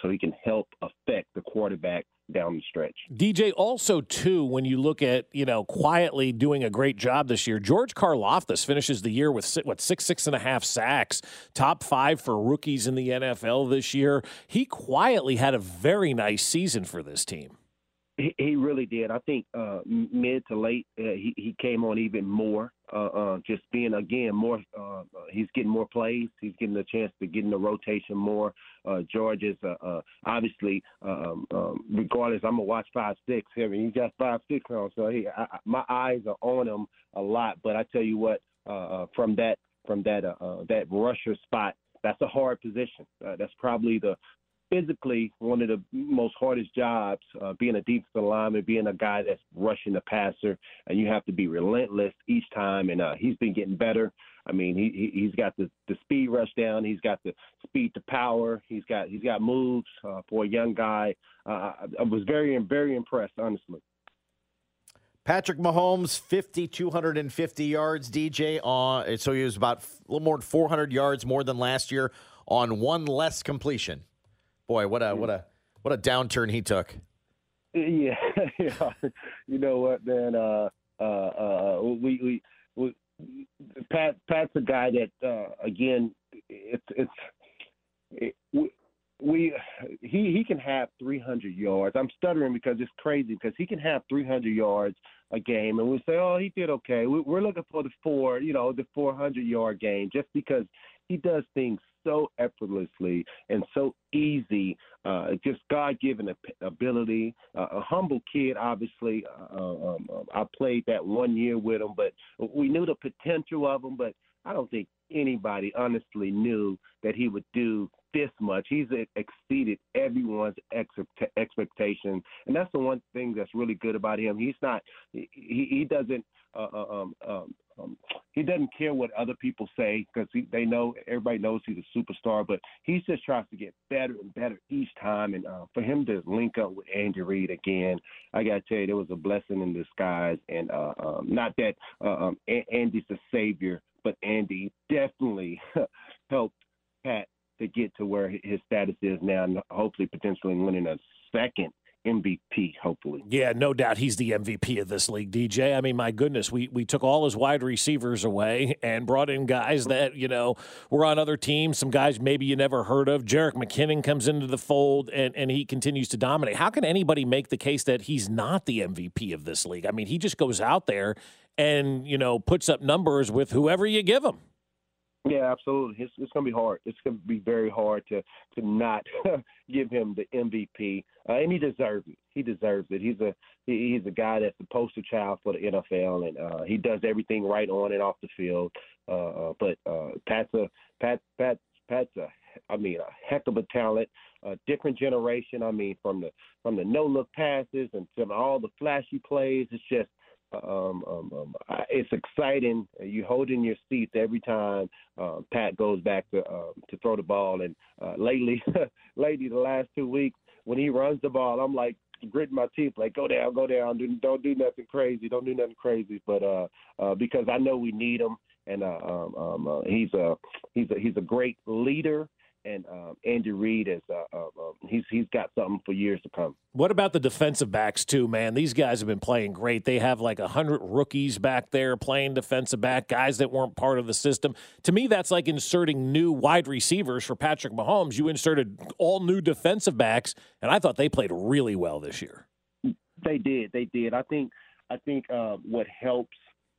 so he can help affect the quarterback down the stretch. DJ, also too, when you look at you know quietly doing a great job this year, George Karlaftis finishes the year with what six six and a half sacks, top five for rookies in the NFL this year. He quietly had a very nice season for this team. He, he really did. I think uh, mid to late, uh, he he came on even more. Uh, uh, just being again more, uh, uh, he's getting more plays. He's getting a chance to get in the rotation more. Uh, George is uh, uh, obviously, um, um, regardless, I'm gonna watch five six. I mean, he got five six on, so he, I, my eyes are on him a lot. But I tell you what, uh, uh, from that from that uh, uh, that rusher spot, that's a hard position. Uh, that's probably the physically one of the most hardest jobs, uh, being a defensive lineman, being a guy that's rushing the passer, and you have to be relentless each time. And uh, he's been getting better. I mean, he he- he's got the the speed rush down. He's got the speed to power. He's got he's got moves uh, for a young guy. Uh, I, was very very impressed, honestly. Patrick Mahomes, 5,250 yards, DJ. On, so he was about a little more than 400 yards more than last year on one less completion. Boy, what a what a what a downturn he took. Yeah, *laughs* yeah. You know what, man? Uh, uh, uh, we, we, we, Pat, Pat's a guy that, uh, again, it's, it's, it, we, we, he, he can have 300 yards. I'm stuttering because it's crazy because he can have 300 yards a game, and we say, oh, he did okay. We, we're looking for the four, you know, the 400 yard game, just because he does things so effortlessly and so easy. Uh, just God given ability. Uh, a humble kid, obviously. Uh, um, um, I played that one year with him, but we knew the potential of him. But I don't think anybody honestly knew that he would do this much. He's exceeded everyone's expect- expectation, and that's the one thing that's really good about him. He's not. He he doesn't. Uh, um, um, um, he doesn't care what other people say because they know everybody knows he's a superstar. But he just tries to get better and better each time. And uh, for him to link up with Andy Reid again, I got to tell you, it was a blessing in disguise. And uh, um, not that uh, um, A- Andy's the savior, but Andy definitely *laughs* helped Pat to get to where his status is now, and hopefully potentially winning a second MVP, hopefully. Yeah, no doubt he's the MVP of this league, DJ. I mean, my goodness, we, we took all his wide receivers away and brought in guys that, you know, were on other teams, some guys maybe you never heard of. Jerick McKinnon comes into the fold and, and he continues to dominate. How can anybody make the case that he's not the MVP of this league? I mean, he just goes out there and, you know, puts up numbers with whoever you give him. Yeah, absolutely. It's, it's going to be hard. It's going to be very hard to to not *laughs* give him the MVP, uh, and he deserves it. He deserves it. He's a he, he's a guy that's the poster child for the NFL, and uh, he does everything right on and off the field. Uh, uh but uh, Pat's a Pat Pat Pat's a I mean a heck of a talent. A different generation. I mean, from the from the no look passes and to all the flashy plays. It's just um, um, um, it's exciting. You hold in your seats every time uh, Pat goes back to uh, to throw the ball. And uh, lately, *laughs* lately, the last two weeks, when he runs the ball, I'm like gritting my teeth, like go down, go down, do, don't do nothing crazy, don't do nothing crazy. But uh, uh, because I know we need him, and uh, um, um, uh, he's a he's a he's a great leader and um, Andy Reid is uh, uh, uh, he's he's got something for years to come. What about the defensive backs too, man? These guys have been playing great. They have like a hundred rookies back there playing defensive back, guys that weren't part of the system. To me, that's like inserting new wide receivers for Patrick Mahomes. You inserted all new defensive backs, and I thought they played really well this year. They did. They did. I think. I think uh, what helps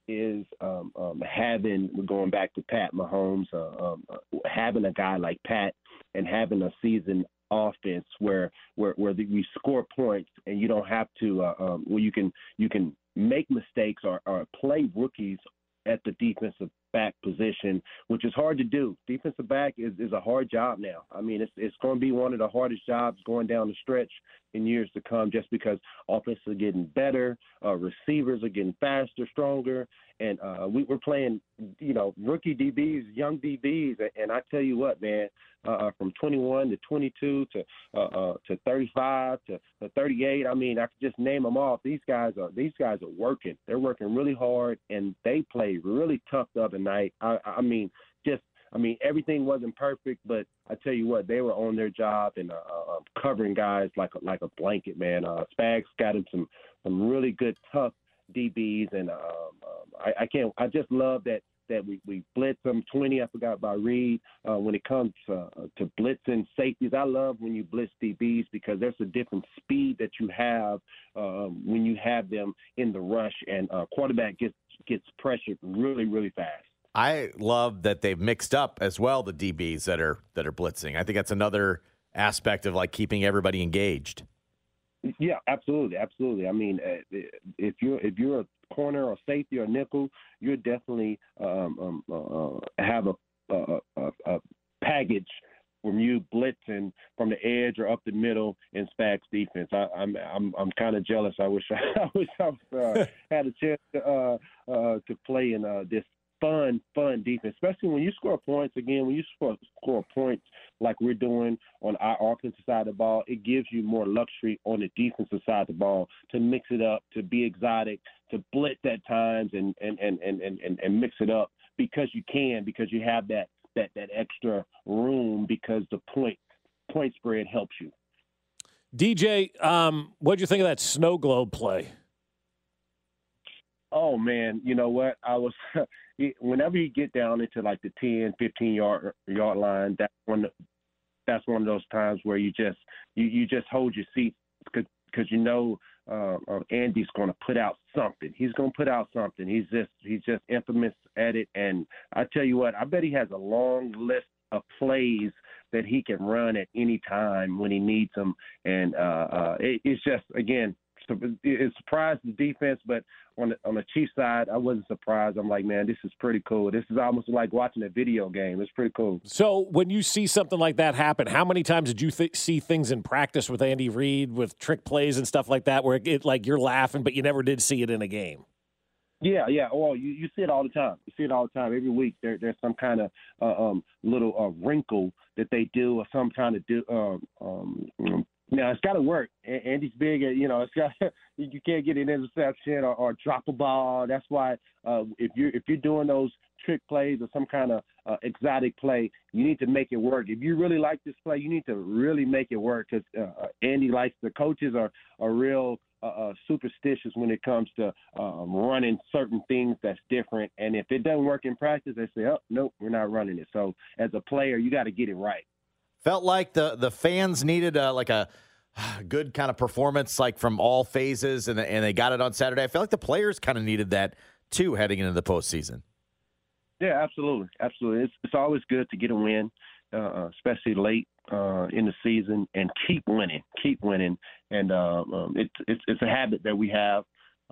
is um, um, having going back to Pat Mahomes, uh, um, uh, having a guy like Pat and having a season offense where where where we score points and you don't have to uh, um, where you can you can make mistakes or, or play rookies at the defensive back position, which is hard to do. Defensive back is, is a hard job now. I mean, it's it's going to be one of the hardest jobs going down the stretch in years to come, just because offenses are getting better, uh, receivers are getting faster, stronger, and uh, we, we're playing, you know, rookie DBs, young DBs, and I tell you what, man, uh, uh, from 21 to 22 to uh, uh, to 35 to, to 38. I mean, I could just name them off. These guys are these guys are working. They're working really hard, and they play really tough the other night. I, I mean, just I mean, everything wasn't perfect, but I tell you what, they were on their job and uh, uh, um, covering guys like a, like a blanket, man. Uh, Spags got him some some really good tough DBs, and um, um, I, I can't. I just love that that we, we blitz them 20. I forgot about Reed. Uh, when it comes uh, to blitzing safeties, I love when you blitz DBs because there's a different speed that you have um, when you have them in the rush, and uh, quarterback gets gets pressured really really fast. I love that they've mixed up as well the DBs that are that are blitzing. I think that's another aspect of like keeping everybody engaged. Yeah, absolutely, absolutely. I mean, uh, if you're if you're a corner or safety or nickel, you're definitely um, um, uh, uh, have a, a, a, a package from you blitzing from the edge or up the middle in Spags defense. I, I'm I'm I'm kind of jealous. I wish *laughs* I, I wish I uh, *laughs* had a chance to uh, uh, to play in uh, this fun, fun defense, especially when you score points. Again, when you score, score points like we're doing on our offensive side of the ball, it gives you more luxury on the defensive side of the ball to mix it up, to be exotic, to blitz at times, and and and and and, and mix it up because you can, because you have that that that extra room because the point point spread helps you. DJ, um, what do you think of that snow globe play? Oh man, you know what? I was *laughs* whenever you get down into like the 10, 15 yard yard line, that's one that's one of those times where you just you you just hold your seat because you know uh, uh, Andy's going to put out something. He's going to put out something. He's just he's just infamous at it. And I tell you what, I bet he has a long list of plays that he can run at any time when he needs them. And uh, uh, it, it's just again it surprised the defense, but on the, on the Chiefs side, I wasn't surprised. I'm like, man, this is pretty cool. This is almost like watching a video game. It's pretty cool. So when you see something like that happen, how many times did you th- see things in practice with Andy Reid with trick plays and stuff like that, where it, it like you're laughing, but you never did see it in a game? Yeah, yeah. Well, you, you see it all the time. You see it all the time. Every week there, there's some kind of uh, um, little uh, wrinkle that they do, or some kind of do, uh, um, uh, it's got to work. Andy's big. You know, it's got *laughs* you can't get an interception or, or drop a ball. That's why uh, if you if you're doing those trick plays or some kind of uh, exotic play, you need to make it work. If you really like this play, you need to really make it work because uh, Andy likes the coaches are are real uh, uh, superstitious when it comes to um, running certain things that's different. And if it doesn't work in practice, they say, "Oh, nope, we're not running it." So as a player, you got to get it right. Felt like the the fans needed like a *sighs* good kind of performance, like from all phases, and and they got it on Saturday. I felt like the players kind of needed that too, heading into the postseason. Yeah, absolutely, absolutely. It's it's always good to get a win, uh, especially late uh, in the season, and keep winning, keep winning. And uh, um, it's it's it's a habit that we have,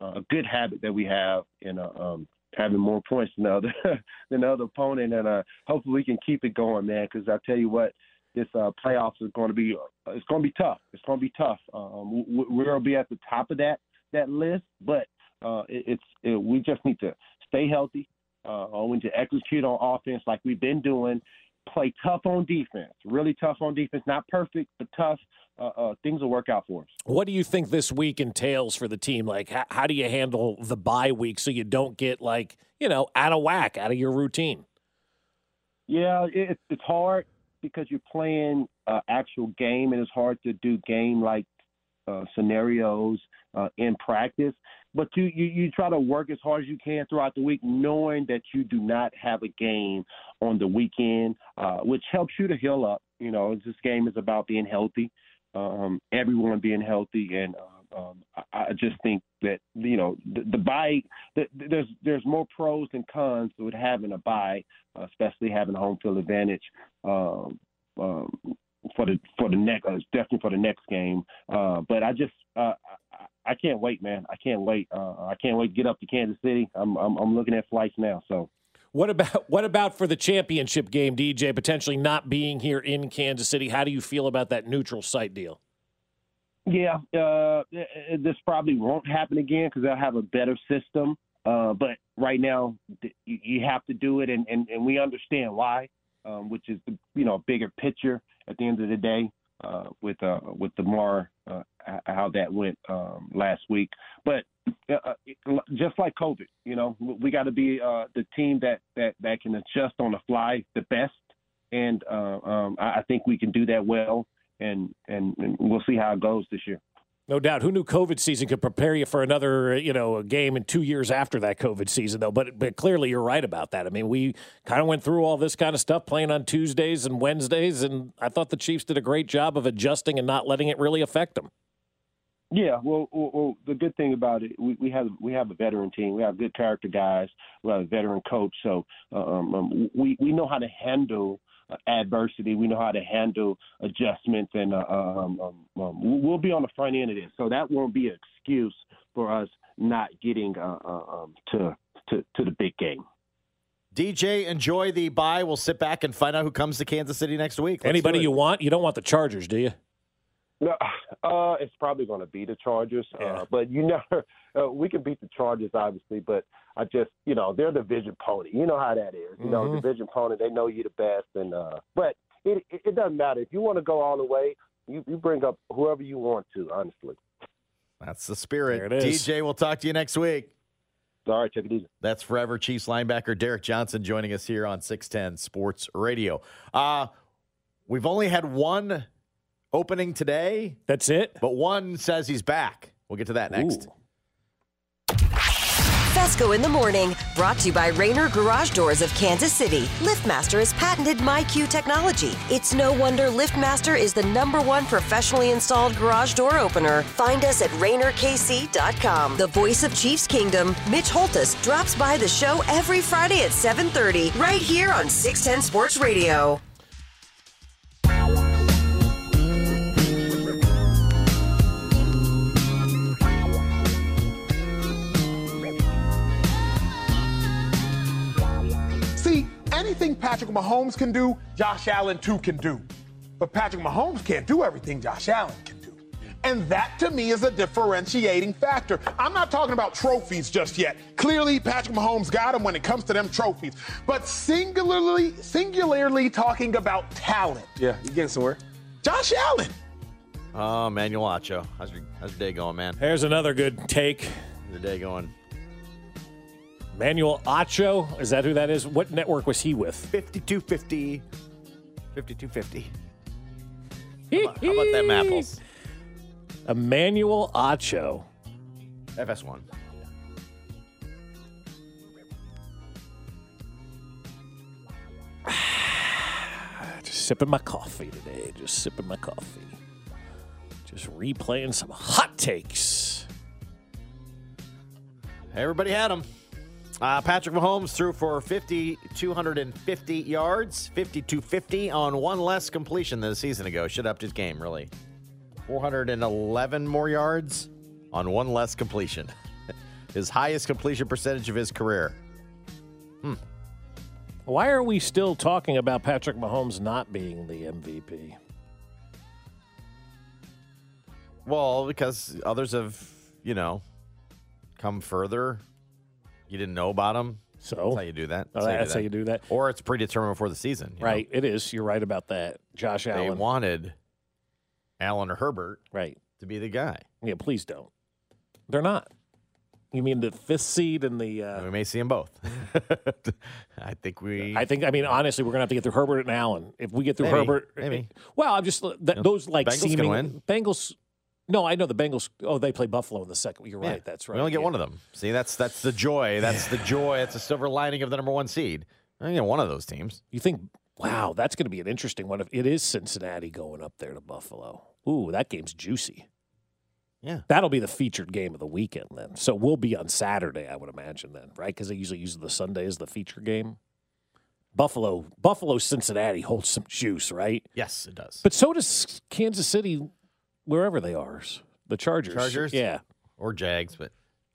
uh, a good habit that we have, in uh, um, having more points than the other *laughs* than the other opponent. And uh, hopefully we can keep it going, man. Because I tell you what, this uh, playoffs is going to be uh, it's going to be tough. It's going to be tough. Um, we, we're going be at the top of that that list, but uh, it, it's it, we just need to stay healthy. Uh, we need to execute on offense like we've been doing. Play tough on defense, really tough on defense. Not perfect, but tough. Uh, uh, things will work out for us. What do you think this week entails for the team? Like, how, how do you handle the bye week so you don't get like you know out of whack, out of your routine? Yeah, it, it's hard because you're playing uh, actual game, and it's hard to do game like uh, scenarios uh, in practice. But you, you you try to work as hard as you can throughout the week, knowing that you do not have a game on the weekend, uh, which helps you to heal up. You know, this game is about being healthy, um, everyone being healthy, and uh, um, I, I just think that you know the, the bye. The, there's there's more pros than cons with having a bye, uh, especially having a home field advantage. Um, um, for the for the next, uh, definitely for the next game. Uh, but I just uh, I, I can't wait, man. I can't wait. Uh, I can't wait to get up to Kansas City. I'm, I'm I'm looking at flights now. So. What about what about for the championship game, DJ? Potentially not being here in Kansas City. How do you feel about that neutral site deal? Yeah, uh, this probably won't happen again because they'll have a better system. Uh, but right now, you have to do it, and, and, and we understand why, um, which is the you know a bigger picture at the end of the day uh, with uh, with the Mar uh, how that went um, last week. But uh, just like COVID, you know, we got to be uh, the team that, that that can adjust on the fly the best, and uh, um, I think we can do that well. And, and and we'll see how it goes this year. No doubt. Who knew COVID season could prepare you for another, you know, game in two years after that COVID season, though? But but clearly, you're right about that. I mean, we kind of went through all this kind of stuff playing on Tuesdays and Wednesdays, and I thought the Chiefs did a great job of adjusting and not letting it really affect them. Yeah, well, well, the good thing about it, we, we have we have a veteran team. We have good character guys. We have a veteran coach, so um, um, we we know how to handle adversity. We know how to handle adjustments, and uh, um, um, um, we'll be on the front end of this. So that won't be an excuse for us not getting uh, uh, um, to, to to the big game. DJ, enjoy the bye. We'll sit back and find out who comes to Kansas City next week. Let's Anybody you want? You don't want the Chargers, do you? No, *sighs* uh, it's probably going to be the Chargers, yeah. uh, but you *laughs* never. Uh, we can beat the Chargers, obviously, but I just, you know, they're the division pony. You know how that is. You mm-hmm. know, division pony. They know you the best, and uh, but it, it it doesn't matter if you want to go all the way. You you bring up whoever you want to. Honestly, that's the spirit. It is. DJ, we'll talk to you next week. All right, take it easy. That's forever Chiefs linebacker Derrick Johnson joining us here on 610 Sports Radio. Uh, we've only had one opening today. That's it. But one says he's back. We'll get to that next. Ooh. Fescoe in the morning, brought to you by Rainer Garage Doors of Kansas City. LiftMaster has patented MyQ technology. It's no wonder LiftMaster is the number one professionally installed garage door opener. Find us at RainerKC.com. The voice of Chiefs Kingdom, Mitch Holtus, drops by the show every Friday at 7:30, right here on 610 Sports Radio. Anything Patrick Mahomes can do, Josh Allen too can do. But Patrick Mahomes can't do everything Josh Allen can do. And that to me is a differentiating factor. I'm not talking about trophies just yet. Clearly, Patrick Mahomes got them when it comes to them trophies. But singularly, singularly talking about talent. Yeah, you're getting somewhere. Josh Allen. Oh, Manuel Acho. How's your, how's your day going, man? There's another good take. How's your day going? Manuel Acho, is that who that is? What network was he with? 5250. 5250. How about, how about them apples? Emmanuel Acho. FS1. *sighs* Just sipping my coffee today. Just sipping my coffee. Just replaying some hot takes. Everybody had him. Uh, Patrick Mahomes threw for 5,250 yards, 5,250 on one less completion than a season ago. Should upped his game, really. 411 more yards on one less completion. *laughs* his highest completion percentage of his career. Hmm. Why are we still talking about Patrick Mahomes not being the MVP? Well, because others have, you know, come further. You didn't know about them. So that's how you do that. Oh, that's how you do that. Or it's predetermined before the season. you know? Right, it is. You're right about that. Josh They Allen. wanted Allen or Herbert right. to be the guy. Yeah, please don't. They're not. You mean the fifth seed and the? Uh, We may see them both. *laughs* I think we. I think. I mean, honestly, we're gonna have to get through Herbert and Allen. If we get through Maybe, Herbert, maybe. Well, I'm just that, those like Bengals seeming. Bengals. No, I know the Bengals. Oh, they play Buffalo in the second. You're Yeah. right. That's right. We only get Yeah. one of them. See, that's that's the joy. That's the joy. That's the silver lining of the number one seed. I only get one of those teams. You think? Wow, that's going to be an interesting one. If it is Cincinnati going up there to Buffalo, ooh, that game's juicy. Yeah. That'll be the featured game of the weekend then. So we'll be on Saturday, I would imagine then, right? Because they usually use the Sunday as the feature game. Buffalo, Buffalo, Cincinnati holds some juice, right? Yes, it does. But so does Kansas City, wherever they are. The Chargers. Chargers? Yeah. Or Jags, but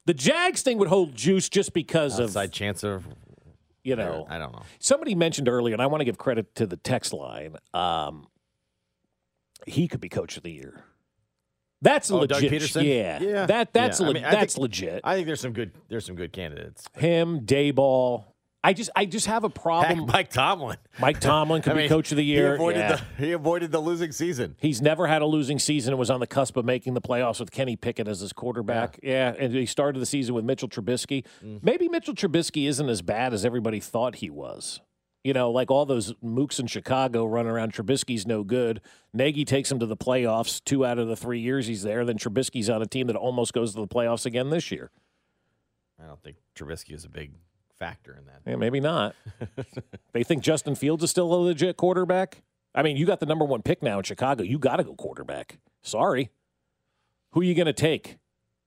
The Jags thing would hold juice just because outside of, chance of you know, I don't know. Somebody mentioned earlier, and I want to give credit to the text line. Um, he could be coach of the year. That's Oh, legit. Doug Pederson. Yeah, yeah. That that's Yeah. I mean, I that's think- legit. I think there's some good. There's some good candidates. Him, Daboll. I just I just have a problem. Heck, Mike Tomlin. Mike Tomlin could *laughs* I be coach of the year. He avoided Yeah. the he avoided the losing season. He's never had a losing season and was on the cusp of making the playoffs with Kenny Pickett as his quarterback. Yeah, and he started the season with Mitchell Trubisky. Mm. Maybe Mitchell Trubisky isn't as bad as everybody thought he was. You know, like all those mooks in Chicago running around, Trubisky's no good. Nagy takes him to the playoffs two out of the three years he's there. Then Trubisky's on a team that almost goes to the playoffs again this year. I don't think Trubisky is a big factor in that. Yeah, maybe not. *laughs* they think Justin Fields is still a legit quarterback. I mean, you got the number one pick now in Chicago. You got to go quarterback. Sorry. Who are you going to take?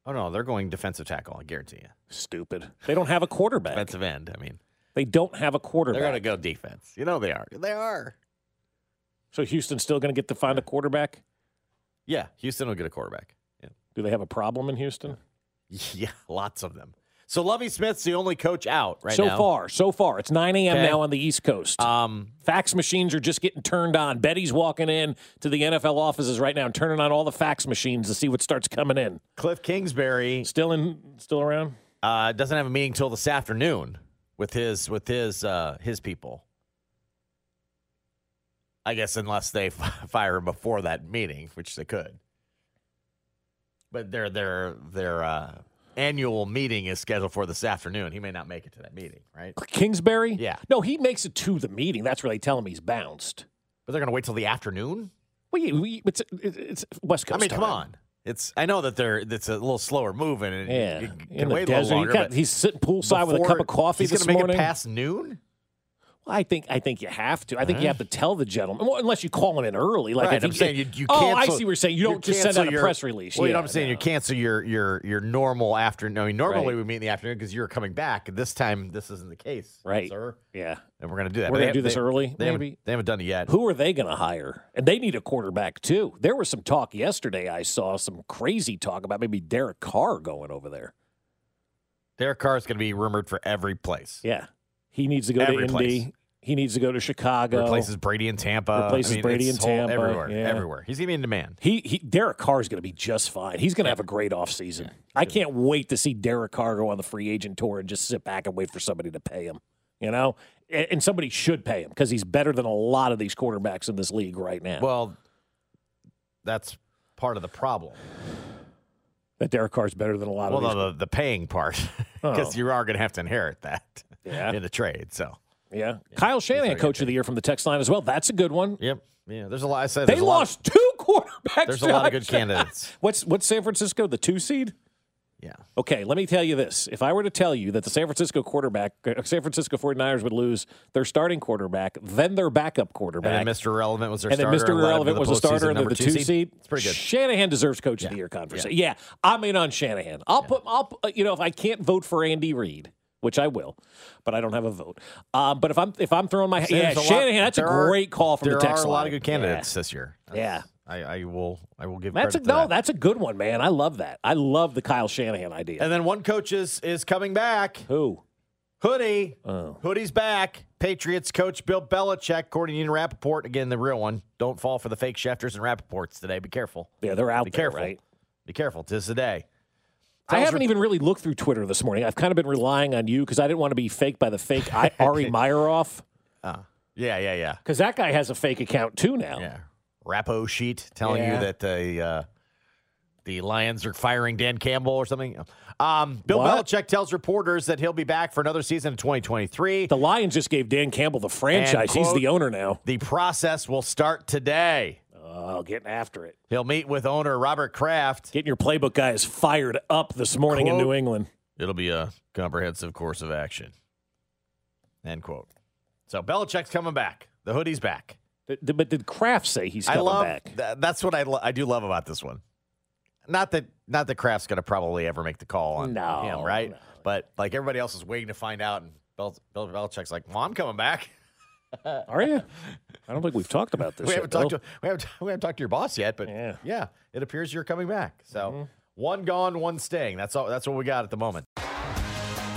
Oh no, they're going defensive tackle. I guarantee you. Stupid. They don't have a quarterback. Defensive end. I mean, They don't have a quarterback. they're going to go defense. You know they are. They are. So Houston's still going to get to find a quarterback? Yeah, Houston will get a quarterback. Yeah, Do they have a problem in Houston? *laughs* yeah, lots of them. So Lovie Smith's the only coach out right so now. far, so far. It's 9 a.m. Okay. now on the East Coast. Um, fax machines are just getting turned on. Betty's walking in to the NFL offices right now and turning on all the fax machines to see what starts coming in. Cliff Kingsbury Still in, still around? uh, doesn't have a meeting till this afternoon with his with his uh, his people. I guess unless they *laughs* fire him before that meeting, which they could. But their their their uh, annual meeting is scheduled for this afternoon. He may not make it to that meeting, right? Kingsbury? Yeah. No, he makes it to the meeting. That's where they tell him he's bounced. But they're going to wait till the afternoon. Yeah, we- it's, it's West Coast I mean, come on. It's I know that they're it's a little slower moving and Yeah, in can wait a little longer. got- he's sitting poolside with a cup of coffee He's this gonna make morning. it past noon. I think I think you have to. I think you have to tell the gentleman, well, unless you call him in early. Like right, I'm he- saying you, you oh. I see what you're saying. You don't just send cancel out a your- press release. Well, you know what I'm saying? no. You cancel your your your normal afternoon. I mean, normally Right. we meet in the afternoon because you're coming back. This time, this isn't the case, Right. sir? Yeah. And we're gonna do that. We're But gonna they- do this they- early, They haven't- they haven't done it yet. Who are they going to hire? And they need a quarterback too. There was some talk yesterday. I saw some crazy talk about maybe Derek Carr going over there. Derek Carr is going to be rumored for every place. Yeah, he needs to go Every to place. Indy. He needs to go to Chicago. Replaces Brady in Tampa. Replaces I mean, Brady in whole- Tampa. Everywhere. Yeah. Everywhere. He's going to be in demand. He, he Derek Carr is going to be just fine. He's going to have a great offseason. I can't wait to see Derek Carr go on the free agent tour and just sit back and wait for somebody to pay him. You know, and, and somebody should pay him because he's better than a lot of these quarterbacks in this league right now. Well, that's part of the problem. That Derek Carr's better than a lot Well, of these. no, the, the paying part, *laughs* because Oh. you are going to have to inherit that Yeah. in the trade. So, yeah. Kyle Shanahan, coach of the year from the text line as well. That's a good one. yep. Yeah, there's a lot. I said They there's a lot- lost two *laughs* quarterbacks. There's a lot of good candidates. *laughs* What's what's San Francisco? The two seed. Yeah. Okay, let me tell you this. If I were to tell you that the San Francisco quarterback, uh, San Francisco 49ers would lose their starting quarterback, then their backup quarterback, And Mr. Relevant was their and starter. Mr. and led them to the was a starter postseason, and the two seed. It's pretty good. Shanahan deserves coach of the year conversation. Yeah. I'm in on Shanahan. I'll put, I'll, put- you know, if I can't vote for Andy Reid, which I will, but I don't have a vote. Um, but if I'm if I'm throwing my yeah, There's a lot- Shanahan, that's a there are- great call from there the text are a lot of good candidates this year. Yeah. I, I will. I will give. That's a no. that. That's a good one, man. I love that. I love the Kyle Shanahan idea. And then one coach is is coming back. Who? Hoodie. Oh. Hoodie's back. Patriots coach Bill Belichick, according to Ian Rapoport. Again, the real one. Don't fall for the fake Schefters and Rapoports today. Be careful. Yeah, they're out Be there, careful. right? Be careful. Tis the day. I haven't rep- even really looked through Twitter this morning. I've kind of been relying on you because I didn't want to be faked by the fake *laughs* I, Ari Meirov Uh, yeah, yeah, yeah. because that guy has a fake account too now. Yeah. Rappo sheet telling Yeah. you that the uh, the Lions are firing Dan Campbell or something. Um, Bill What? Belichick tells reporters that he'll be back for another season in 2023. The Lions just gave Dan Campbell the franchise. He's quote, the owner now. The process will start today. Oh, getting after it. He'll meet with owner Robert Kraft. Getting your playbook guys fired up this morning in New England. It'll be a comprehensive course of action. End quote. So Belichick's coming back. The hoodie's back. Th- th- But did Kraft say he's I coming love back? tha- that's what I lo- I do love about this one. Not that not that Kraft's going to probably ever make the call on No, him, right? But like everybody else is waiting to find out, and Bel- Bill Belichick's like, "Well, I'm coming back." *laughs* Are you? I don't think we've talked about this. we haven't talked to we haven't, we haven't talked to your boss yet, but Yeah. yeah, it appears you're coming back. So Mm-hmm. one gone, one staying. That's all. That's what we got at the moment.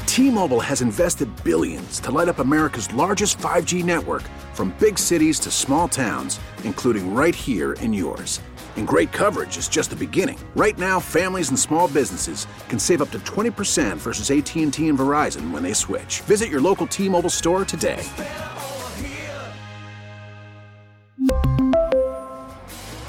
T-Mobile has invested billions to light up America's largest 5G network from big cities to small towns, including right here in yours. And great coverage is just the beginning. Right now, families and small businesses can save up to 20% versus AT&T and Verizon when they switch. Visit your local T-Mobile store today.